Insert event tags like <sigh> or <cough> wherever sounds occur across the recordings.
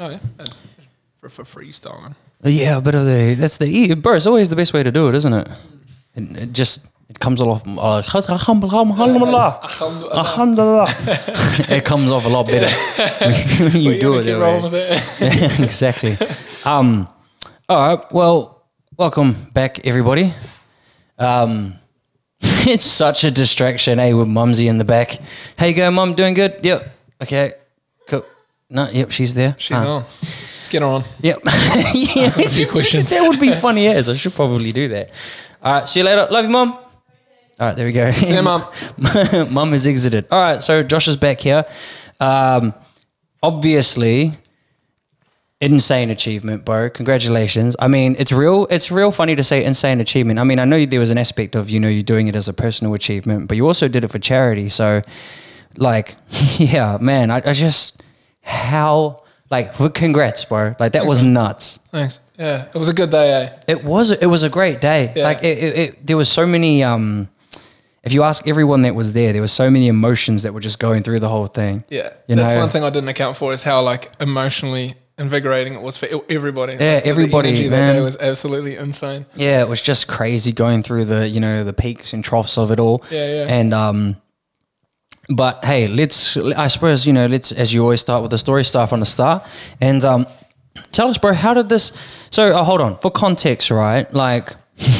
Oh yeah, Uh, for, for freestyling. Yeah, a bit of the that's the bro. It's always the best way to do it, isn't it? It, it just it comes off. Alhamdulillah. Alhamdulillah. <laughs> it comes off a lot better <laughs> when you do it that way. <laughs> exactly. Um, all right. Well, welcome back, everybody. Um, it's such a distraction, eh? With Mumsy in the back. How you going, Mum? Doing good? Yep. Okay. No. Yep. She's there. She's Ah. on. Let's get her on. Yep. <laughs> yeah, a few <laughs> questions. that would be funny as. I should probably do that. All right. See you later. Love you, mum. All right. There we go. See you, Mum. <laughs> mum has exited. All right. So Josh is back here. Um, obviously, insane achievement, bro. Congratulations. I mean, it's real. It's real funny to say insane achievement. I mean, I know there was an aspect of you know you doing it as a personal achievement, but you also did it for charity. So, like, yeah, man. I, I just how like congrats, bro. Like that was nuts. Thanks. Yeah, it was a good day, eh? It was it was a great day. Yeah. Like it, it, it, there was so many. Um, if you ask everyone that was there, there were so many emotions that were just going through the whole thing. Yeah, You that's know? one thing I didn't account for is how like emotionally invigorating it was for everybody. Yeah, Like, the everybody, energy that day was absolutely insane. Yeah, it was just crazy going through the you know the peaks and troughs of it all. Yeah, yeah. And um, but hey, let's I suppose you know let's as you always start with the story, start from the start, and um, tell us, bro, how did this? So uh, hold on for context, right? Like,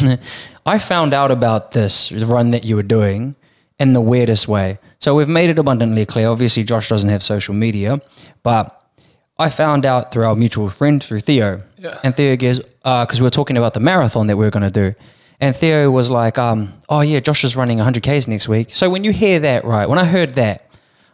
<laughs> I found out about this run that you were doing in the weirdest way. So we've made it abundantly clear. Obviously, Josh doesn't have social media, but I found out through our mutual friend, through Theo. Yeah. And Theo goes, because we were talking about the marathon that we were going to do. And Theo was like, um, oh, yeah, Josh is running 100Ks next week. So when you hear that, right, when I heard that,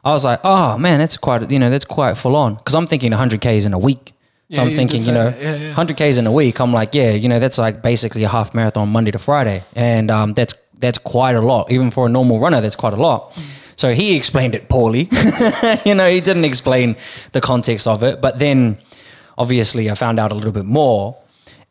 I was like, oh, man, that's quite, you know, that's quite full on. Because I'm thinking 100Ks in a week. So Yeah, I'm you thinking, you know. Yeah, yeah. 100Ks in a week. I'm like, yeah, you know, that's like basically a half marathon Monday to Friday. And um, that's, that's quite a lot. Even for a normal runner, that's quite a lot. So he explained it poorly. <laughs> you know, he didn't explain the context of it. But then obviously I found out a little bit more.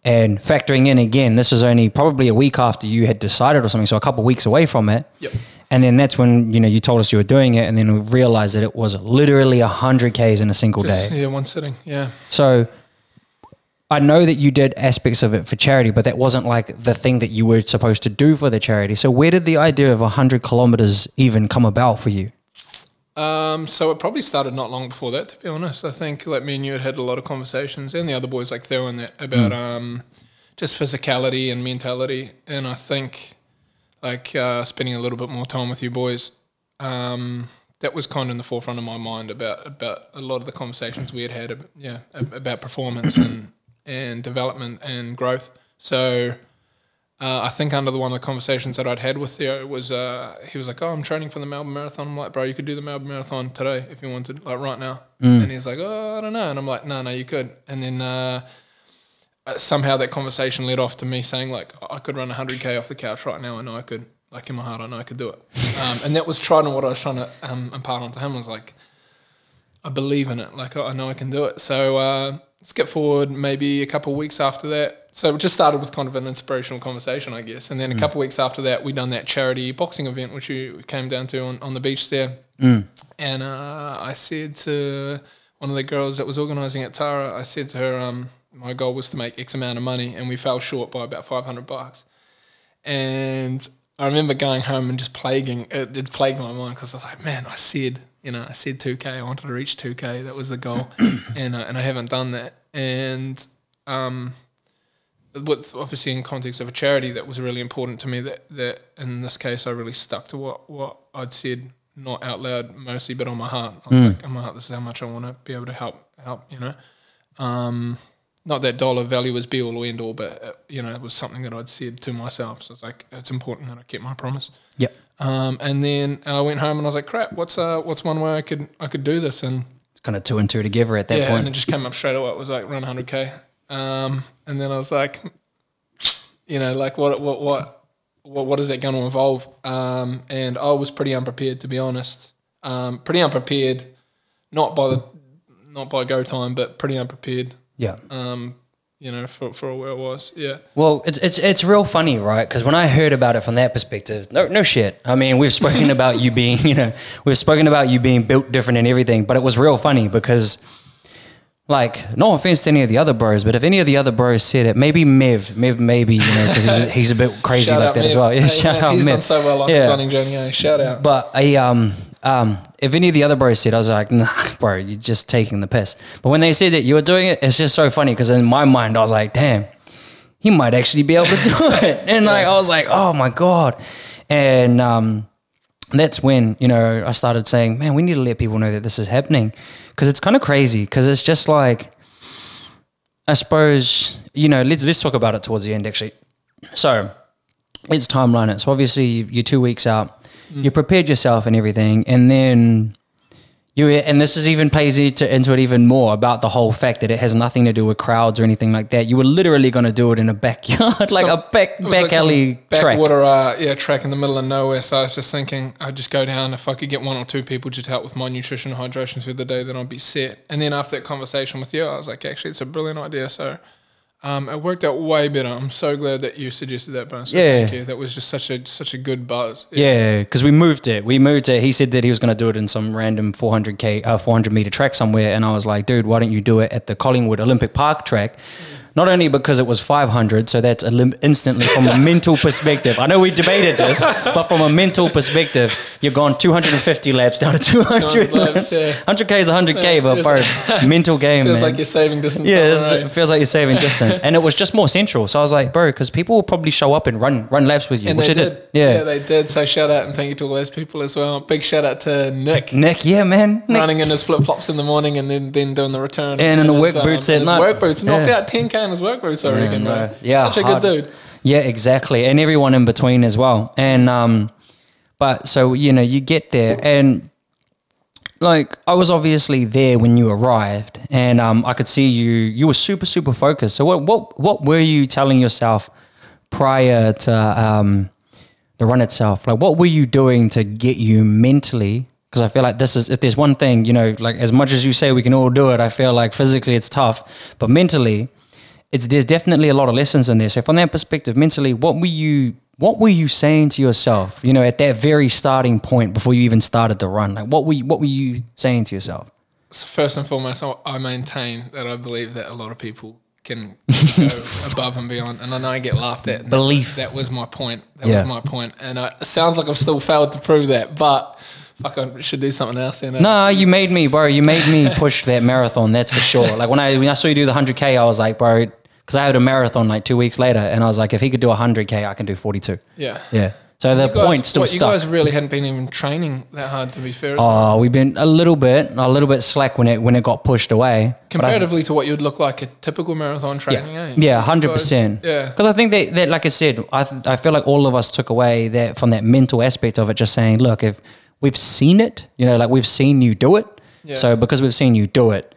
And factoring in again, this was only probably a week after you had decided or something, so a couple weeks away from it. Yep. And then that's when you know you told us you were doing it, and then we realized that it was literally hundred k's in a single Just, day. yeah, one sitting. Yeah. So I know that you did aspects of it for charity, but that wasn't like the thing that you were supposed to do for the charity. So where did the idea of hundred kilometers even come about for you? Um, so it probably started not long before that, to be honest. I think like me and you had had a lot of conversations, and the other boys like Theo and that about um, just physicality and mentality. And I think like uh, spending a little bit more time with you boys, um, that was kind of in the forefront of my mind about about a lot of the conversations we had had, yeah, about performance and and development and growth. So. Uh, I think under the one of the conversations that I'd had with Theo was uh, he was like, "Oh, I'm training for the Melbourne Marathon." I'm like, "Bro, you could do the Melbourne Marathon today if you wanted, like right now." And he's like, "Oh, I don't know," and I'm like, "No, no, you could." And then uh, uh, somehow that conversation led off to me saying like, "I could run 100k off the couch right now. I know I could." Like in my heart, I know I could do it. <laughs> Um, and that was trying to what I was trying to um, impart onto him was like, I believe in it. Like I know I can do it. So uh, skip forward maybe a couple of weeks after that. So it just started with kind of an inspirational conversation, I guess. And then a couple of weeks after that, we done that charity boxing event, which you came down to on, on the beach there. And uh, I said to one of the girls that was organising it, Tara, I said to her, um, my goal was to make X amount of money, and we fell short by about 500 bucks. And I remember going home and just plaguing it, it plagued my mind because I was like, man, I said, you know, I said 2K, I wanted to reach 2K, that was the goal, <coughs> and uh, and I haven't done that. And um, with obviously in context of a charity, that was really important to me. That that in this case, I really stuck to what what I'd said, not out loud mostly, but on my heart. Was like, on my heart, this is how much I want to be able to help help. You know. Um, not that dollar value was be all or end all, but uh, you know, it was something that I'd said to myself. So it's like it's important that I keep my promise. Yep. Um, and then I went home and I was like, crap, what's uh, what's one way I could I could do this? And It's kind of two and two together at that yeah, and it just came up straight away. It was like run 100k. Um, and then I was like, you know, like what what what what, what is that going to involve? Um, and I was pretty unprepared to be honest. Um, pretty unprepared, not by the not by go time, but pretty unprepared. Yeah. Um, you know, for for where it was. Yeah. Well, it's it's it's real funny, right? Because when I heard about it from that perspective, no no shit. I mean, we've spoken <laughs> about you being, you know, we've spoken about you being built different and everything, but it was real funny because like no offense to any of the other bros, but if any of the other bros said it, maybe Mev, Mev, maybe you know because he's, he's a bit <laughs> crazy Shout like that as well. Yeah, Hey, shout out He's Mev. done so well on Yeah. his running journey. Eh? Shout out. But I um um if any of the other bros said, I was like, nah, <laughs> bro, you're just taking the piss. But when they said that you were doing it, it's just so funny because in my mind I was like, damn, he might actually be able to <laughs> do it. And like I was like, oh my god. And um that's when you know I started saying, man, we need to let people know that this is happening because it's kind of crazy because it's just like I suppose you know let's let's talk about it towards the end actually. So let's timeline it. So obviously you're two weeks out, mm. you prepared yourself and everything, and then you and this is even plays into, into it even more about the whole fact that it has nothing to do with crowds or anything like that. You were literally going to do it in a backyard, <laughs> like Some- a back back like alley track. backwater, uh, yeah, track in the middle of nowhere. So I was just thinking, I'd just go down. If I could get one or two people just help with my nutrition and hydration through the day, then I'd be set. And then after that conversation with you, I was like, actually, it's a brilliant idea. So um, it worked out way better. I'm so glad that you suggested that, Brian. Yeah. thank you. That was just such a such a good buzz. Yeah, because we moved it. We moved it. He said that he was going to do it in some random 400k, uh, 400 meter track somewhere, and I was like, dude, why don't you do it at the Collingwood Olympic Park track? Not only because it was 500, so that's Olymp- instantly from a <laughs> mental perspective. I know we debated this, but from a mental perspective, you've gone 250 laps down to 200 laps, yeah. 100k is 100k, but Feels- bro, <laughs> mental game, Feels man. like you're saving distance. Yeah, on the it's- road. it feels like you're saving distance, and it was just more central. So I was like, bro, because people will probably show up and run run laps with you, And which they did. did. Yeah. they did. So shout out and thank you to all those people as well. Big shout out to Nick. Nick, yeah, man. Nick, running in his flip flops in the morning and then, then doing the return. And in the his, work boots in at um, his night. work boots. Knocked Yeah. out 10k in his work boots, I reckon, bro. bro. Yeah, Such a hard. good dude. Yeah, exactly. And everyone in between as well. And um but so you know, you get there and like I was obviously there when you arrived and um I could see you you were super super focused. So what what what were you telling yourself prior to um the run itself? Like what were you doing to get you mentally because I feel like this is if there's one thing, you know, like as much as you say we can all do it, I feel like physically it's tough, but mentally it's there's definitely a lot of lessons in there. So from that perspective, mentally, what were you what were you saying to yourself? You know, at that very starting point before you even started the run, like what were you, what were you saying to yourself? So first and foremost, I- I maintain that I believe that a lot of people can <laughs> go above and beyond. And I know I get laughed at. and that- Belief. That, was my point. That Yeah. was my point. And uh, it sounds like I've still failed to prove that, but fuck, I should do something else. You know? No, you made me, bro. You made me push that marathon. That's for sure. Like when I when I saw you do the hundred k, I was like, bro, because I had a marathon like two weeks later, and I was like, if he could do hundred k, I can do forty two. Yeah. Yeah. So the guys- point still what, You guys really hadn't been even training that hard, to be fair. Oh, we've been a little bit, a little bit slack when it when it got pushed away. But I- Comparatively to what you'd look like a typical marathon training, eh? Yeah, hundred percent. Yeah. because I think that, that, like I said, I th- I feel like all of us took away that from that mental aspect of it, just saying, look, if we've seen it, you know, like we've seen you do it, Yeah. so because we've seen you do it,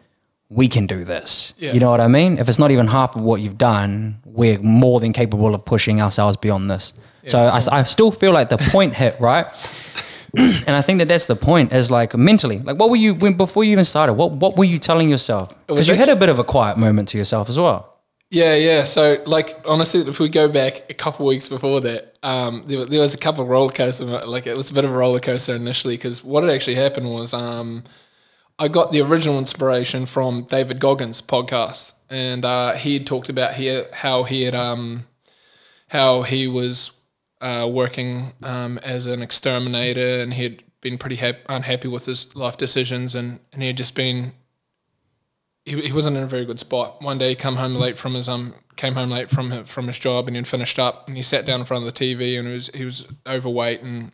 we can do this. Yeah. You know what I mean? If it's not even half of what you've done, we're more than capable of pushing ourselves beyond this. So I, I still feel like the point hit right. <laughs> And I think that that's the point is like mentally, like what were you when before you even started? What what were you telling yourself? Because you had a bit of a quiet moment to yourself as well. Yeah, yeah. So, like, honestly, if we go back a couple weeks before that, um, there, was, there was a couple of roller coaster. Like, it was a bit of a roller coaster initially because what had actually happened was um, I got the original inspiration from David Goggins' podcast, and uh, he had talked about here how he had um, how he was uh, working um, as an exterminator, and he had been pretty hap- unhappy with his life decisions, and, and he had just been he, he wasn't in a very good spot. One day, he come home late from his um came home late from his, from his job, and he'd finished up, and he sat down in front of the TV, and he was he was overweight and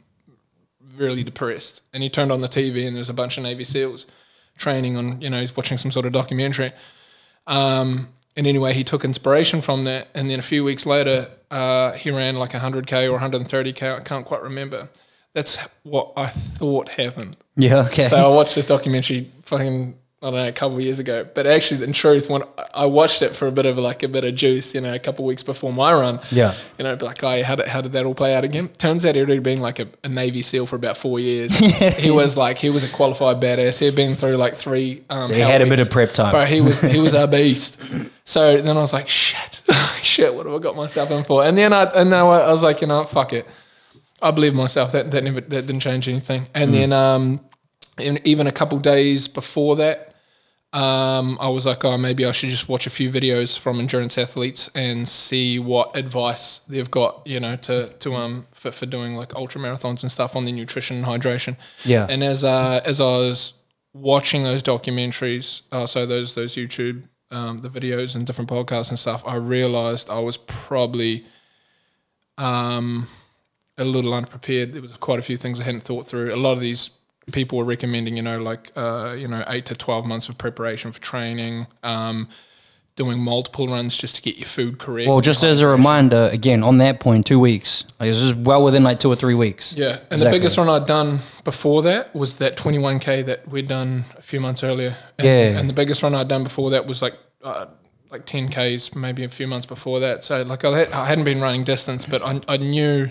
really depressed. And he turned on the TV, and there's a bunch of Navy SEALs training on. You know, he's watching some sort of documentary. Um, and anyway, he took inspiration from that, and then a few weeks later, uh, he ran like 100k or 130k. I can't quite remember. That's what I thought happened. Yeah. Okay. So I watched this documentary fucking I don't know a couple of years ago. But actually, in truth, when I watched it for a bit of like a bit of juice, you know, a couple of weeks before my run, Yeah. you know, like, oh, how did, how did that all play out again? Turns out he'd already been like a, a Navy SEAL for about four years. <laughs> he was like, he was a qualified badass. He'd been through like three. Um, he had a bit of prep time. But he was he was a <laughs> beast. So then I was like, shit, <laughs> shit, what have I got myself in for? And then I and then I was like, you know, fuck it. I believe myself. That that never that didn't change anything. And then um, in, even a couple days before that, um, I was like, oh, maybe I should just watch a few videos from endurance athletes and see what advice they've got, you know, to to um for, for doing like ultra marathons and stuff on their nutrition and hydration. Yeah. And as uh, as I was watching those documentaries, uh, so those those YouTube um, the videos and different podcasts and stuff, I realized I was probably um, a little unprepared. There was quite a few things I hadn't thought through. A lot of these people were recommending, you know, like uh, you know, eight to twelve months of preparation for training, um, doing multiple runs just to get your food correct. Well, just as a reminder, again, on that point, two weeks. Like, this is well within like two or three weeks. Yeah, and Exactly. the biggest one I'd done before that was that 21k that we'd done a few months earlier. And, Yeah. and the biggest run I'd done before that was like uh, like 10ks, maybe a few months before that. So like I, had, I hadn't been running distance, but I, I knew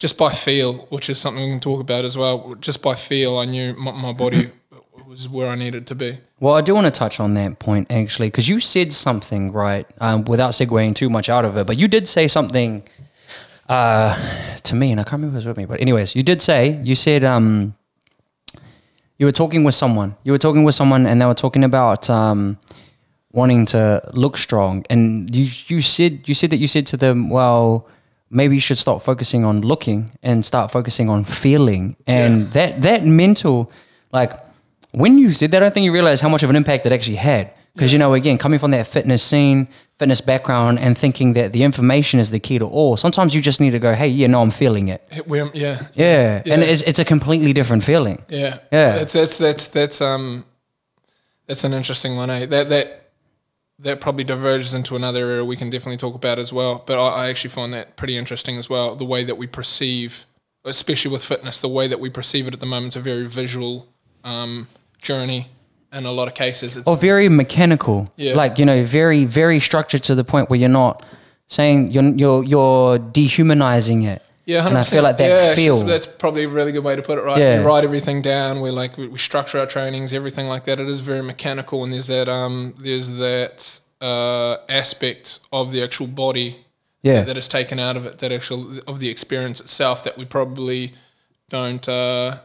just by feel, which is something we can talk about as well. Just by feel, I knew my, my body was where I needed to be. Well, I do want to touch on that point actually, because you said something right um, without segueing too much out of it, but you did say something uh, to me, and I can't remember who was with me. But anyways, you did say you said um, you were talking with someone. You were talking with someone, and they were talking about um, wanting to look strong, and you you said you said that you said to them, well. Maybe you should stop focusing on looking and start focusing on feeling, and Yeah. that that mental, like when you said that, I don't think you realize how much of an impact it actually had. Because you know, again, coming from that fitness scene, fitness background, and thinking that the information is the key to all. Sometimes you just need to go, "Hey, yeah, no, I'm feeling it." We're, yeah, Yeah, and it's, it's a completely different feeling. Yeah, Yeah. That's that's that's that's um, that's an interesting one. Eh? That that that probably diverges into another area we can definitely talk about as well. But I, I actually find that pretty interesting as well. The way that we perceive, especially with fitness, the way that we perceive it at the moment is a very visual um, journey. In a lot of cases, it's Or very mechanical, Yeah. like you know, very very structured to the point where you're not saying you're you're you're dehumanizing it. Yeah, 100%. and I feel like that yeah, feel. That's, probably a really good way to put it, right? Yeah. We write everything down. We like we, we structure our trainings, everything like that. It is very mechanical, and there's that um there's that uh, aspect of the actual body Yeah. that is taken out of it, that actual of the experience itself that we probably don't uh,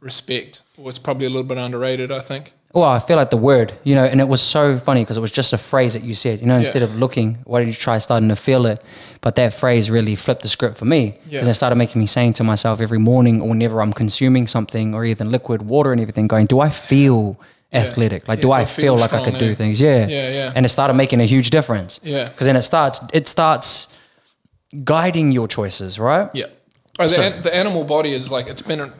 respect, or it's probably a little bit underrated. I think. Well, I feel like the word, you know, and it was so funny because it was just a phrase that you said, you know, instead of looking, why did you try starting to feel it? But that phrase really flipped the script for me because Yeah. it started making me saying to myself every morning or whenever I'm consuming something or even liquid water and everything, going, do I feel athletic? Like, Yeah, do do I I feel feel like I could do eh? things? Yeah. Yeah, yeah. And it started making a huge difference. Yeah. Because then it starts, it starts guiding your choices, right? Yeah. Oh, the, So- an, the animal body is like it's been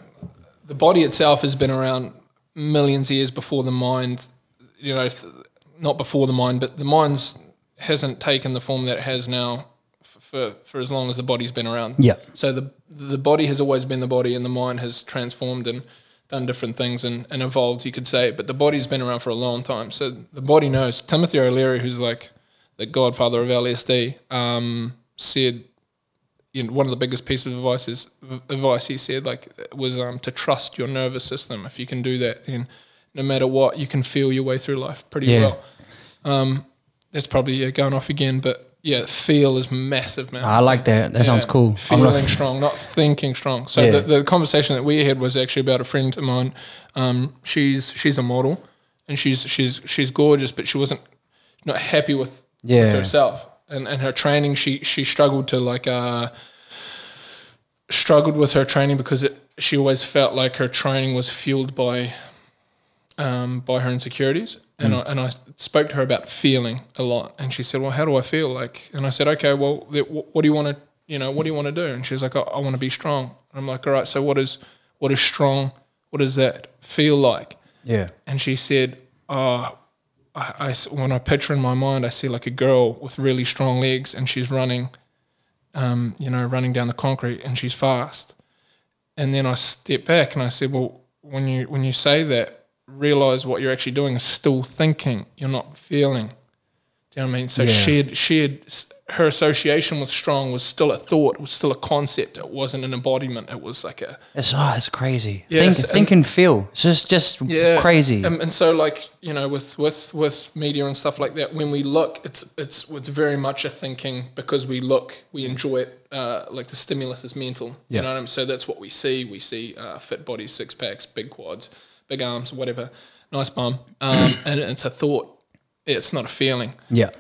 the body itself has been around millions of years before the mind. You know, th- not before the mind, but the mind's hasn't taken the form that it has now f- for for as long as the body's been around. Yeah. So the the body has always been the body, and the mind has transformed and done different things and, and evolved. You could say, but the body's been around for a long time. So the body knows. Timothy O'Leary, who's like the godfather of LSD, um, said you know, one of the biggest pieces of advice is advice he said like was um, to trust your nervous system. If you can do that, then no matter what, you can feel your way through life pretty Yeah. well. Um, that's probably yeah, going off again, but yeah, feel is massive, man. I like that. That sounds cool. Feeling not- strong, not thinking strong. So Yeah. the, the conversation that we had was actually about a friend of mine. Um, she's she's a model, and she's she's she's gorgeous, but she wasn't not happy with, Yeah. with herself and and her training. She she struggled to like uh struggled with her training because it, she always felt like her training was fueled by um, by her insecurities. And, I, and I spoke to her about feeling a lot. And she said, well, how do I feel? Like, and I said, okay, well, what do you want to, you know, what do you want to do? And she's like, I, I want to be strong. And I'm like, all right, so what is, what is strong? What does that feel like? Yeah. And she said, oh, I, I when I picture in my mind, I see like a girl with really strong legs and she's running, um, you know, running down the concrete and she's fast. And then I step back and I said, well, when you when you say that, realize what you're actually doing is still thinking. You're not feeling. Do you know what I mean? So Yeah. she had her association with strong was still a thought, it was still a concept. It wasn't an embodiment. It was like a It's, oh, it's crazy. Think, and- think and feel. It's just, just yeah, crazy. And, and so, like you know, with with with media and stuff like that, when we look, it's it's it's very much a thinking because we look, we enjoy it. Uh, like the stimulus is mental. Yeah. You know what I mean? So that's what we see. We see uh, fit bodies, six packs, big quads, big arms, whatever. nice bum, um, and it's a thought. It's not a feeling, Yeah.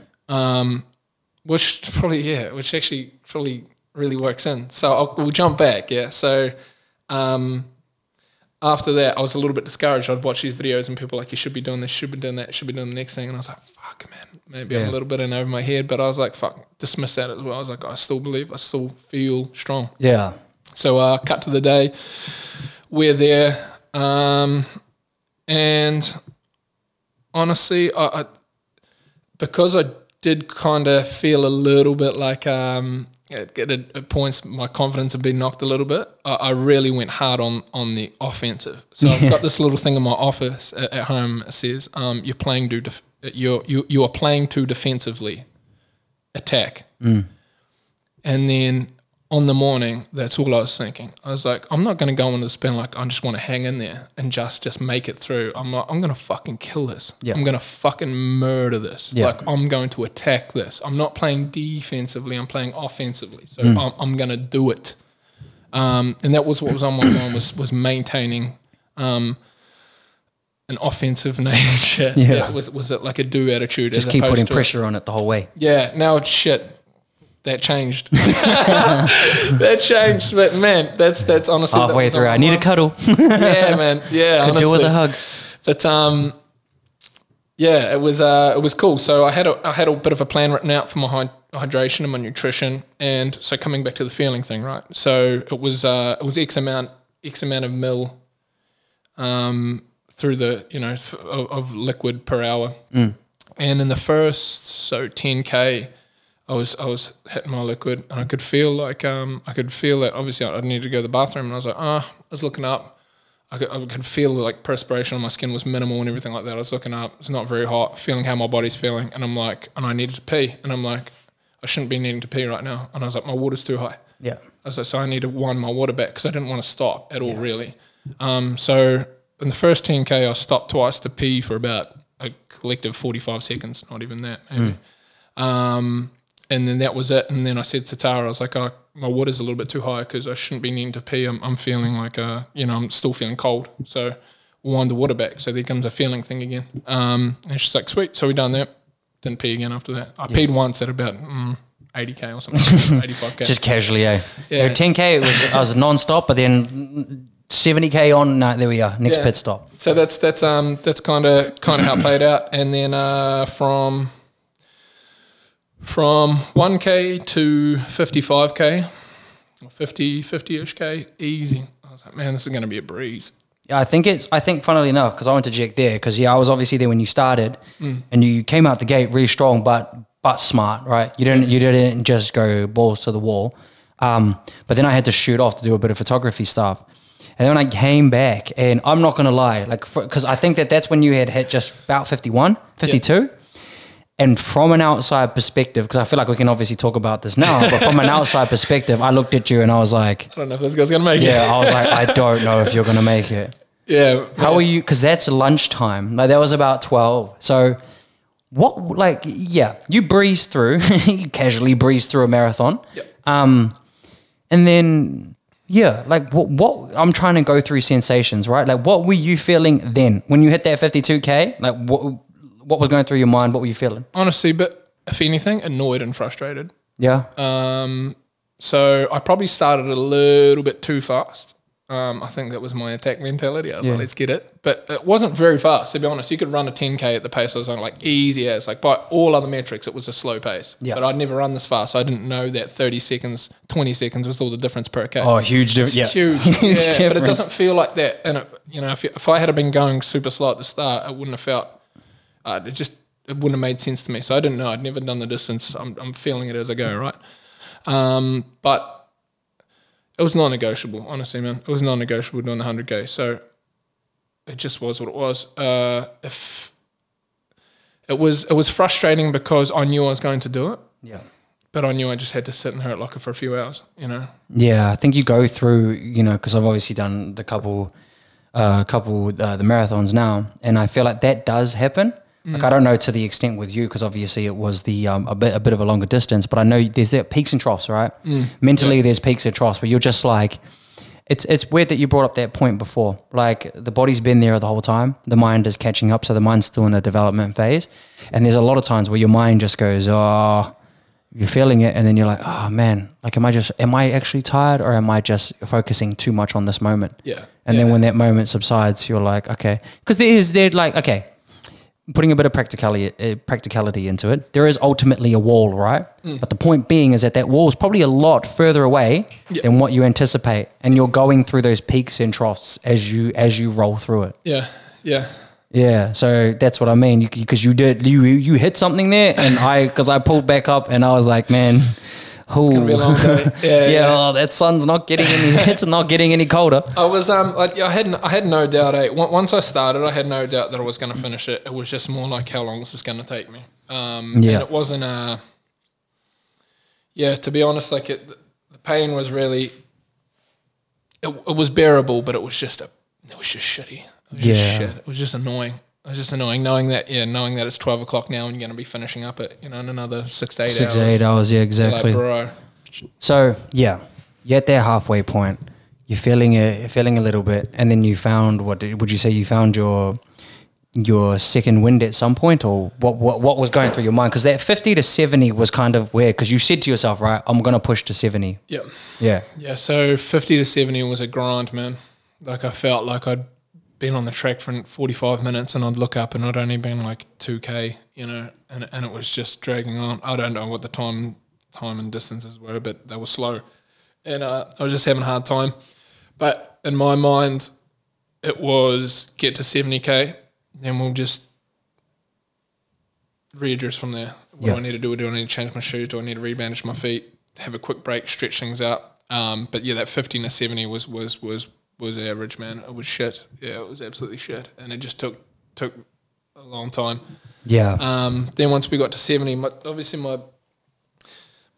Which <laughs> probably yeah, which actually probably really works in. So I'll, we'll jump back, yeah. So um, after that, I was a little bit discouraged. I'd watch these videos and people like, you should be doing this, should be doing that, should be doing the next thing, and I was like, fuck, man, maybe I'm a little bit in over my head, but I was like, fuck, dismiss that as well. I was like, I still believe, I still feel strong. Yeah. So uh, cut to the day, we're there, um, and honestly, I, I because I did kind of feel a little bit like um, at, at, points my confidence had been knocked a little bit. I, I really went hard on on the offensive. So I've got <laughs> this little thing in my office at, at home It says um, you're playing to def- you're you you are playing to defensively attack. And then on the morning, that's all I was thinking. I was like, I'm not going to go into the spin like I just want to hang in there and just just make it through. I'm like, I'm going to fucking kill this. Yeah. I'm going to fucking murder this. Yeah. Like I'm going to attack this. I'm not playing defensively. I'm playing offensively. So Mm. I'm, I'm going to do it. Um, and that was what was on my mind was was maintaining um, an offensive <laughs> nature. Yeah. was was it like a do attitude? Just keep putting pressure on it the whole way. yeah, now it's shit. That changed. <laughs> that changed, but man, that's that's honestly that Halfway on through, I need a cuddle. <laughs> Yeah, man. Yeah, Could do with a hug. But um, yeah, it was uh, it was cool. So I had a I had a bit of a plan written out for my hy- hydration and my nutrition, and so coming back to the feeling thing, right? So it was uh, it was x amount x amount of mil, um, through the you know of, of liquid per hour, and in the first so ten k. I was I was hitting my liquid and I could feel like um I could feel that obviously I needed to go to the bathroom and I was like ah I was looking up I could, I could feel like perspiration on my skin was minimal and everything like that. I was looking up, it's not very hot, feeling how my body's feeling, and I'm like, and I needed to pee, and I'm like, I shouldn't be needing to pee right now, and I was like, my water's too high. Yeah. I was like, so I need to wind my water back because I didn't want to stop at all, really. Um, so in the first 10k, I stopped twice to pee for about a collective 45 seconds, not even that, maybe. Um, and then that was it. And then I said to Tara, I was like, oh, my water's a little bit too high because I shouldn't be needing to pee. I'm, I'm feeling like, uh, you know, I'm still feeling cold. So wind the water back. So there comes a feeling thing again. Um, and she's like, sweet. So we done that. Didn't pee again after that. I peed once at about mm, 80k or something, 85k. <laughs> Just casually, eh? Yeah. 10k, it was I was non-stop, but then 70k on. No, there we are. Next Yeah. pit stop. So that's that's um that's kind of kind of how it played out, and then uh, from from one k to fifty five k, 50 50 ish k, easy. I was like, man, this is gonna be a breeze. Yeah, I think it's. I think, funnily enough, because I went to Jack there, because yeah, I was obviously there when you started, and you came out the gate really strong, but but smart, right? You didn't you didn't just go balls to the wall. Um, but then I had to shoot off to do a bit of photography stuff, and then when I came back, and I'm not gonna lie, like because I think that that's when you had hit just about 51, 52. And from an outside perspective, because I feel like we can obviously talk about this now, but from an <laughs> outside perspective, I looked at you and I was like, I don't know if this guy's gonna make yeah, it. Yeah, I was like, I don't know if you're gonna make it. <laughs> Yeah. How are you? Because that's lunchtime. Like that was about twelve. So, what? Like, yeah, you breeze through. <laughs> you casually breeze through a marathon. Yep. Um, and then yeah, like what? What? I'm trying to go through sensations, right? Like, what were you feeling then when you hit that 52k? Like, what? What was going through your mind? What were you feeling? Honestly, but if anything, annoyed and frustrated. Yeah. Um, so I probably started a little bit too fast. Um, I think that was my attack mentality. I was Yeah. like, let's get it. But it wasn't very fast, to be honest. You could run a 10K at the pace I was on, like easy as. Like by all other metrics, it was a slow pace. Yeah. But I'd never run this fast. So I didn't know that 30 seconds, 20 seconds was all the difference per K. oh, huge difference. Yeah. Huge, <laughs> Huge yeah, but it doesn't feel like that. And it, you know, if, if I had been going super slow at the start, it wouldn't have felt. Uh, it just it wouldn't have made sense to me. So I didn't know. I'd never done the distance. I'm, I'm feeling it as I go, right? Um, but it was non-negotiable. Honestly, man, it was non-negotiable doing the hundred k. So it just was what it was. Uh, if it was, it was frustrating because I knew I was going to do it, Yeah. but I knew I just had to sit and hurt locker for a few hours. You know. Yeah, I think you go through, you know, because I've obviously done the couple, uh, couple uh, the marathons now, and I feel like that does happen. Like I don't know to the extent with you, because obviously it was the um, a bit a bit of a longer distance, but I know there's that peaks and troughs, right? Mentally, there's peaks and troughs, but you're just like, it's it's weird that you brought up that point before. Like the body's been there the whole time. The mind is catching up, so the mind's still in a development phase. And there's a lot of times where your mind just goes, oh, you're feeling it, and then you're like, oh man, like am I just am I actually tired or am I just focusing too much on this moment? Yeah. And yeah. then when that moment subsides, you're like, okay, because there is there like okay, putting a bit of practicality uh, practicality into it. There is ultimately a wall, right? Mm. But the point being is that that wall is probably a lot further away Yeah. than what you anticipate, and you're going through those peaks and troughs as you as you roll through it. yeah, yeah, Yeah, so that's what I mean. Because you, did you you hit something there, and I because I pulled back up, and I was like, man. It's gonna be a long day. <laughs> Yeah, yeah, yeah. Oh, that sun's not getting any. <laughs> it's not getting any colder. I was um like I had I had no doubt. Eh, once I started, I had no doubt that I was going to finish it. It was just more like how long is this going to take me? Um, Yeah. and it wasn't uh yeah. To be honest, like it, the pain was really it, it was bearable, but it was just a it was just shitty. It was just Yeah. shit. It was just annoying. It was just annoying knowing that yeah, knowing that it's twelve o'clock now and you're going to be finishing up at you know in another six to eight Six hours. to eight hours, yeah, Like, exactly. bro, So yeah, you're at that halfway point. You're feeling it, you're feeling a little bit, and then you found what did- would you say? You found your your second wind at some point, or what? What, what was going through your mind? Because that fifty to seventy was kind of weird. Because you said to yourself, right, I'm gonna push to seventy. yeah. Yeah, Yeah, so 50 to 70 was a grind, man. Like I felt like I'd been on the track for 45 minutes and I'd look up and I'd only been like 2k, you know, and and it was just dragging on. I don't know what the time time and distances were, but they were slow. And uh, I was just having a hard time. But in my mind, it was get to 70k, then we'll just readjust from there. What Yeah. do I need to do? Do I need to change my shoes? Do I need to rebandage my feet? Have a quick break, stretch things out. Um, but yeah, that 15 to 70 was was was was average, man. It was shit. Yeah, it was absolutely shit, and it just took took a long time. yeah, Um, then once we got to 70, my, obviously my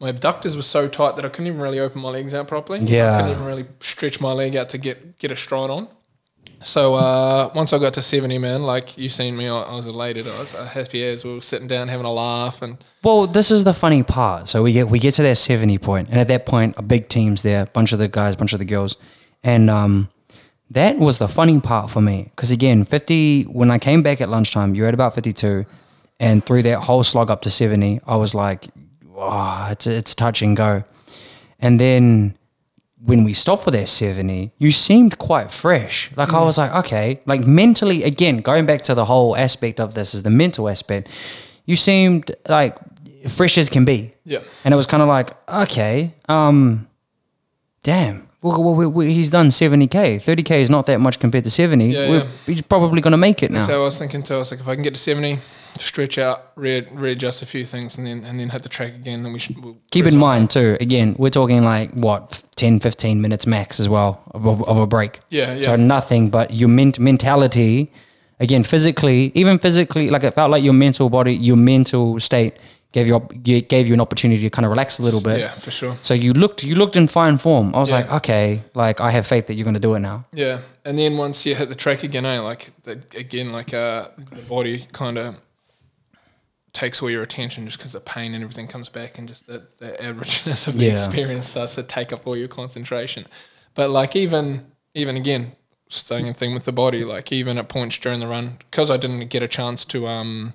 my abductors were so tight that I couldn't even really open my legs out properly. Yeah. I couldn't even really stretch my leg out to get get a stride on. So uh, once I got to 70, man, like you seen me, I, I was elated. I was uh, happy as we were sitting down having a laugh and Well, this is the funny part. So we get we get to that seventy point, and at that point, a big team's there, a bunch of the guys, bunch of the girls, and um, that was the funny part for me because again, fifty. When I came back at lunchtime, you're at about fifty two, and through that whole slog up to seventy, I was like, "Wow, it's it's touch and go," and then. When we stopped for that 70, you seemed quite fresh. Like I was like, okay, like mentally, again, going back to the whole aspect of this is the mental aspect. You seemed like fresh as can be. yeah. And it was kind of like, okay, um, damn. Well, well, we, we, he's done 70k. 30k is not that much compared to 70. Yeah, We're, yeah. He's probably going to make it That's now. how I was thinking too. I was like, if I can get to 70, stretch out, re- readjust a few things, and then and then hit the track again, then we should we'll Keep in mind, too, again, we're talking like, what, 10, 15 minutes max as well of, of, of a break. Yeah, yeah. So nothing, but your ment- mentality, again, physically, even physically, like it felt like your mental body, your mental state gave you, gave you an opportunity to kind of relax a little bit. Yeah, for sure. So you looked you looked in fine form. I was Yeah. like, okay, like I have faith that you're going to do it now. Yeah, and then once you hit the track again, eh, like the, again, like uh, the body kind of takes all your attention just because the pain and everything comes back, and just the, the averageness of the Yeah. experience starts to take up all your concentration. But like even even again, staying in thing with the body, like even at points during the run, because I didn't get a chance to um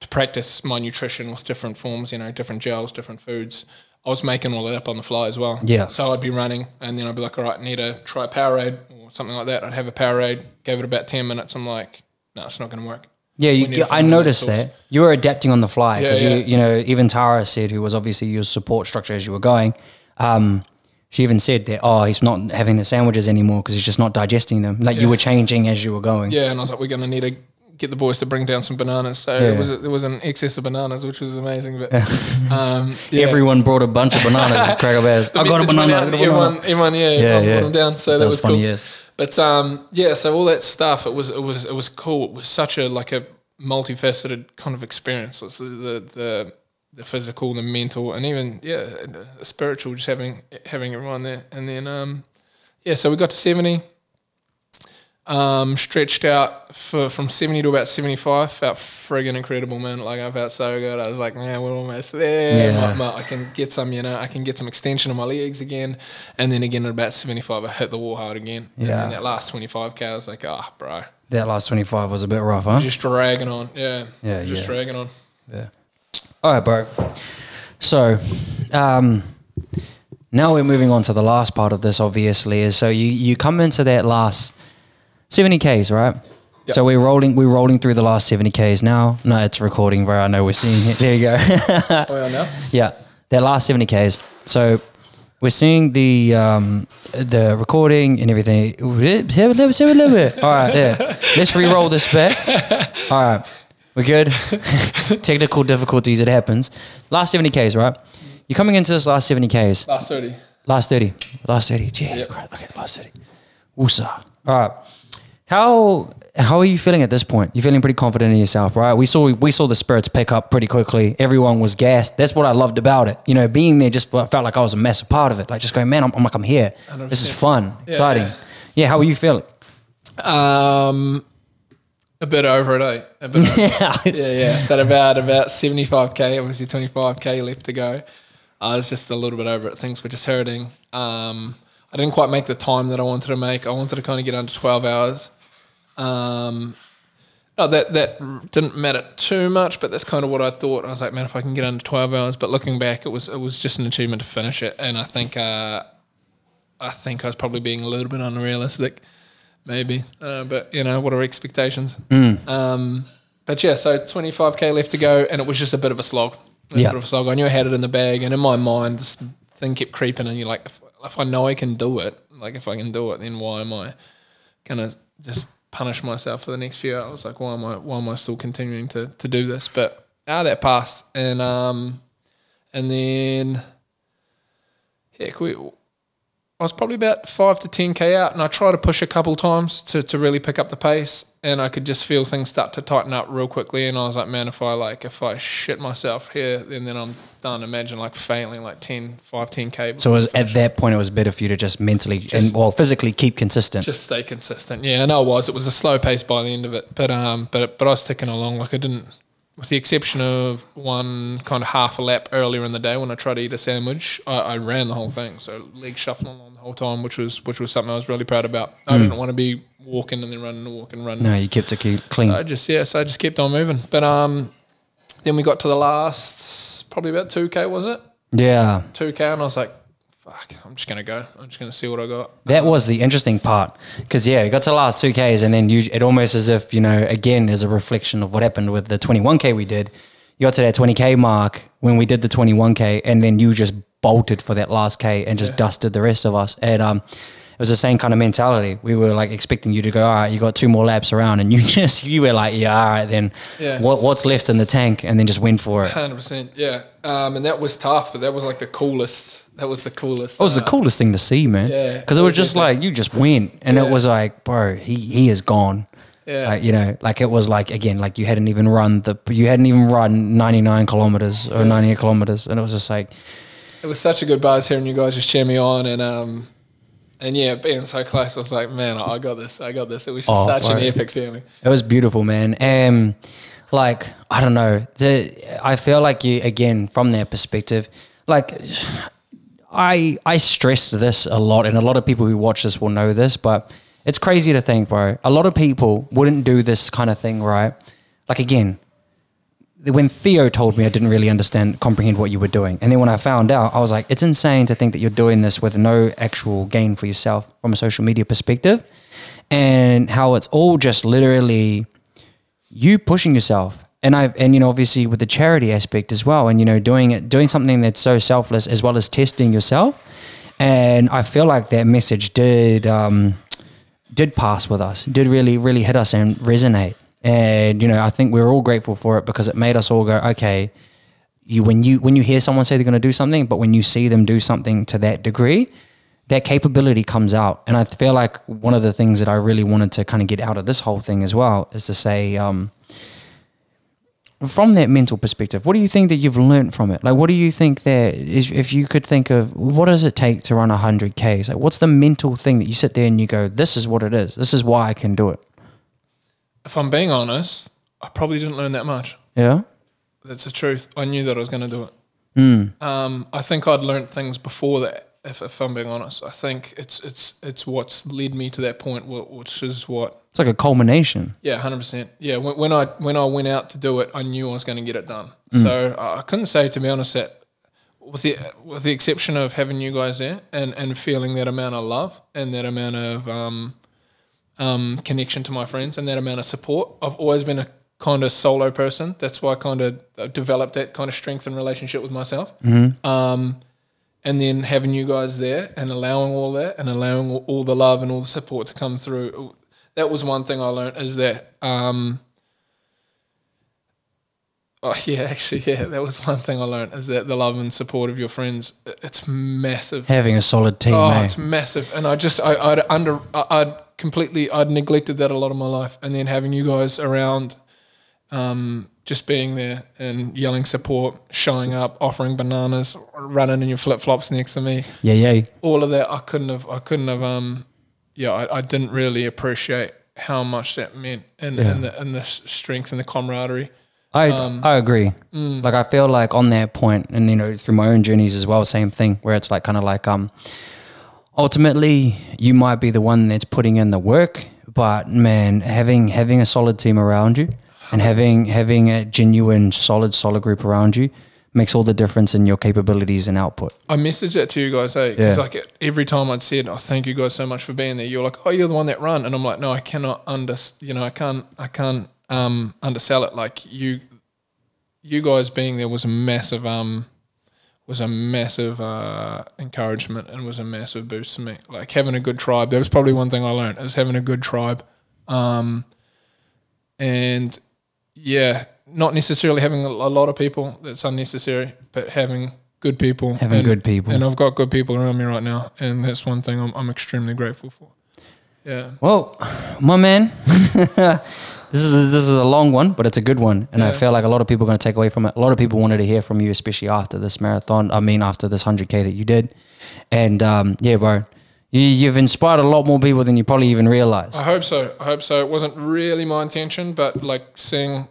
to practice my nutrition with different forms, you know, different gels, different foods. I was making all that up on the fly as well. Yeah. So I'd be running and then I'd be like, all right, I need to try a Powerade or something like that. I'd have a Powerade, gave it about 10 minutes. I'm like, no, it's not going to work. Yeah, you, We need to I noticed another that you were adapting on the fly because yeah. you you know even Tara said who was obviously your support structure as you were going. Um, she even said that oh he's not having the sandwiches anymore because he's just not digesting them. Like you were changing as you were going. Yeah. And I was like, we're going to need to get the boys to bring down some bananas. So Yeah. it was, there was an excess of bananas, which was amazing. But <laughs> um, yeah. Everyone brought a bunch of bananas. <laughs> Cracker Bears. I got a banana. out, got a banana. Everyone, everyone, yeah, Yeah, everyone yeah. put them down. So that, That was, was cool. yes. But um, yeah, so all that stuff, it was, it was, it was cool. It was such a like a multifaceted kind of experience. It's the, the, the, the physical, the mental, and even yeah, the spiritual. Just having having everyone there, and then um, yeah, so we got to seventy. Um, stretched out for from seventy to about seventy five. Felt friggin' incredible, man. Like I felt so good. I was like, man, we're almost there. Yeah. My- my- I can get some, you know, I can get some extension of my legs again. And then again at about seventy five, I hit the wall hard again. Yeah. And that last twenty five k, I was like, ah, bro, That last 25 was a bit rough, huh? just dragging on. Yeah. Yeah, Just yeah. dragging on. Yeah. All right, bro. So, um, now we're moving on to the last part of this. Obviously, is so you you come into that last seventy k's, right? Yep. So we're rolling we're rolling through the last seventy k's now. No, it's recording, bro. I know we're seeing it. <laughs> There you go. Oh yeah, now. yeah, that last seventy k's. So we're seeing the um, the recording and everything. <laughs> All right, yeah. Let's re-roll this bit. All right, we're good. <laughs> Technical difficulties, it happens. Last seventy k's, right? You're coming into this last seventy k's. Last thirty. Last 30. Last 30. Yeah, Yep. Okay, last 30. Woosah. All right. How how are you feeling at this point? You're feeling pretty confident in yourself, right? We saw we saw the spirits pick up pretty quickly. Everyone was gassed. That's what I loved about it. You know, being there just felt like I was a massive part of it. Like just going, man, I'm, I'm like I'm here. This is fun, Yeah, exciting. yeah. Yeah. how are you feeling? Um, a bit over it, eh? A bit over. <laughs> yeah. yeah, yeah. So about about seventy five k, obviously twenty five k left to go. I was just a little bit over it. Things were just hurting. Um, I didn't quite make the time that I wanted to make. I wanted to kind of get under twelve hours. Um, no, that that didn't matter too much, but that's kind of what I thought. I was like, man, if I can get under twelve hours. But looking back, it was it was just an achievement to finish it, and I think uh, I think I was probably being a little bit unrealistic, maybe. Uh, but you know, what are expectations? Um, but yeah, so 25k left to go, and it was just a bit of a slog. A Yeah. bit of a slog. I knew I had it in the bag, and in my mind, this thing kept creeping, and you're like, if, if I know I can do it, like if I can do it, then why am I gonna just punish myself for the next few hours? Like, why am I why am I still continuing to to do this? But ah, that passed, and um, and then heck, we I was probably about five to ten k out, and I tried to push a couple times to, to really pick up the pace, and I could just feel things start to tighten up real quickly. And I was like, man, if I like if I shit myself here, then then I'm done. Imagine like failing like 10, 5, 10 k. So it was at that point, it was better for you to just mentally and well physically keep consistent. just stay consistent. Yeah, I know it was. It was a slow pace by the end of it, but um, but but I was ticking along. Like I didn't, with the exception of one kind of half a lap earlier in the day when I tried to eat a sandwich, I, I ran the whole thing. So leg shuffling along the whole time, which was which was something I was really proud about. I didn't want to be walking and then running and walking, and running. no, you kept it keep clean. I just yeah, so I just kept on moving. But um, then we got to the last probably about two k was it? yeah. Two k, and I was like, fuck, I'm just gonna go. I'm just gonna see what I got. That was the interesting part because yeah, you got to the last two Ks and then you it almost as if you know again is a reflection of what happened with the 21K we did. You got to that 20K mark when we did the 21K and then you just bolted for that last K and just dusted the rest of us. And um, it was the same kind of mentality. We were like expecting you to go, all right, you got two more laps around, and you <laughs> just you were like, yeah, all right, then Yeah. what what's left in the tank, and then just went for it. Hundred percent, yeah. Um, and that was tough, but that was like the coolest. That was the coolest. It was the uh, coolest thing to see, man. Yeah, because it was was just like you just went, and it was like, bro, he he is gone. Yeah. Like, you know, like it was like again, like you hadn't even run the you hadn't even run ninety nine kilometers or ninety eight kilometers, and it was just like, It was such a good buzz hearing you guys just cheer me on, and um, and yeah, being so close, I was like, man, I got this, I got this. It was just Oh, such an epic feeling. it was beautiful, man. Um, like I don't know, the, I feel like you again from that perspective, like. I I stress this a lot, and a lot of people who watch this will know this, but it's crazy to think, bro. A lot of people wouldn't do this kind of thing, right? Like again, when Theo told me, I didn't really understand, comprehend what you were doing, and then when I found out, I was like, it's insane to think that you're doing this with no actual gain for yourself from a social media perspective, and how it's all just literally you pushing yourself. And I've, and you know obviously with the charity aspect as well and you know doing it doing something that's so selfless as well as testing yourself. And i feel like that message did um did pass with us did really really hit us and resonate and you know i think we're all grateful for it because it made us all go okay you when you when you hear someone say they're going to do something but when you see them do something to that degree that capability comes out and i feel like one of the things that i really wanted to kind of get out of this whole thing as well is to say um, from that mental perspective, what do you think that you've learned from it? Like, what do you think that is, if you could think of what does it take to run 100 Ks? Like, what's the mental thing that you sit there and you go, this is what it is. This is why I can do it. If I'm being honest, I probably didn't learn that much. Yeah. That's the truth. I knew that I was going to do it. Mm. Um, I think I'd learned things before that. If, if I'm being honest, I think it's it's it's what's led me to that point, which is what It's like a culmination. Yeah, hundred percent. Yeah, when, when I when I went out to do it, I knew I was going to get it done. So uh, I couldn't say, to be honest, that with the with the exception of having you guys there and and feeling that amount of love and that amount of um, um, connection to my friends and that amount of support, I've always been a kind of solo person. That's why I kind of developed that kind of strength and relationship with myself. Um, and then having you guys there and allowing all that and allowing all, the love and all the support to come through that was one thing I learned is that um, oh <laughs> yeah actually yeah that was one thing I learned is that the love and support of your friends it's massive Having a solid team, oh eh? it's massive and I just I, I'd under I- I'd completely I'd neglected that a lot of my life and then having you guys around um, just being there and yelling support showing up offering bananas running in your flip-flops next to me Yeah, yeah. all of that I couldn't have I couldn't have um yeah I, I didn't really appreciate how much that meant and, and the and the strength and the camaraderie I Um, I agree. mm. Like I feel like on that point, and you know, through my own journeys as well, same thing. Where it's like kind of like um, ultimately you might be the one that's putting in the work, but man, having having a solid team around you and having having a genuine solid solid group around you makes all the difference in your capabilities and output. I messaged that to you guys eh because Yeah. like every time I'd said oh thank you guys so much for being there you're like oh you're the one that run and I'm like no I cannot under you know I can't I can't um undersell it like you you guys being there was a massive um was a massive uh, encouragement and was a massive boost to me. Like having a good tribe. That was probably one thing I learned is having a good tribe. Um, and yeah, not necessarily having a, lot of people. That's unnecessary, but having good people. Having and, good people. And I've got good people around me right now, and that's one thing I'm, I'm extremely grateful for. Yeah. Well, my man, <laughs> this is this is a long one, but it's a good one, and I feel like a lot of people are going to take away from it. A lot of people wanted to hear from you, especially after this marathon. I mean, after this hundred k that you did, and um, yeah, bro, you, you've inspired a lot more people than you probably even realize. I hope so. I hope so. It wasn't really my intention, but like seeing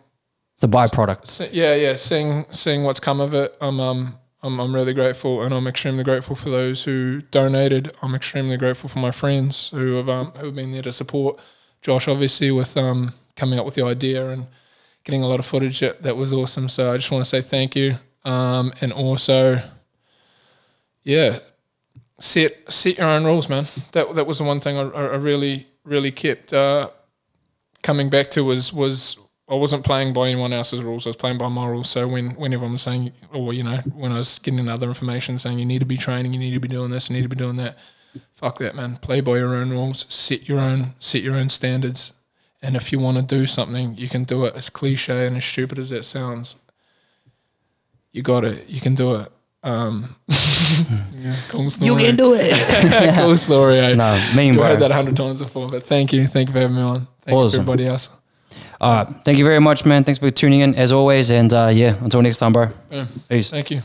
It's a byproduct. Se- yeah, yeah, seeing seeing what's come of it, I'm um I'm I'm really grateful, and I'm extremely grateful for those who donated. I'm extremely grateful for my friends who have um who have been there to support. Josh, obviously, with um coming up with the idea and getting a lot of footage. That, was awesome. So I just want to say thank you. Um, and also, yeah, set set your own rules, man. That that was the one thing I, I I really really kept uh, coming back to was was I wasn't playing by anyone else's rules. I was playing by my rules. So when when everyone was saying, or you know, when I was getting other information saying you need to be training, you need to be doing this, you need to be doing that, fuck that, man. Play by your own rules. Set your own set your own standards. And if you want to do something, you can do it. As cliche and as stupid as that sounds, you got it. You can do it. Um, <laughs> yeah, cool story. do it. <laughs> cool story. Eh? no, mean, You've bro. heard that a hundred times before, but thank you. Thank you for having me on. Thank you Awesome. for everybody else. All right, thank you very much, man. Thanks for tuning in as always, and uh, yeah, until next time, bro. Boom. Peace. Thank you.